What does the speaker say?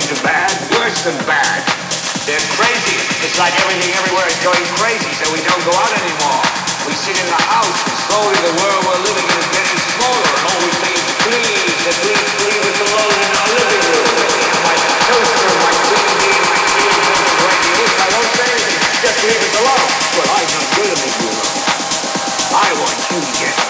things are bad, worse than bad. They're crazy. It's like everything everywhere is going crazy, so we don't go out anymore. We sit in the house, and slowly the world we're living in is getting smaller, and all we think is please, and please, please, us alone in our living room. My toaster, my TV, my TV, my radio. I don't say anything. Just leave it alone. Well, I'm not going to leave you alone. I want you to get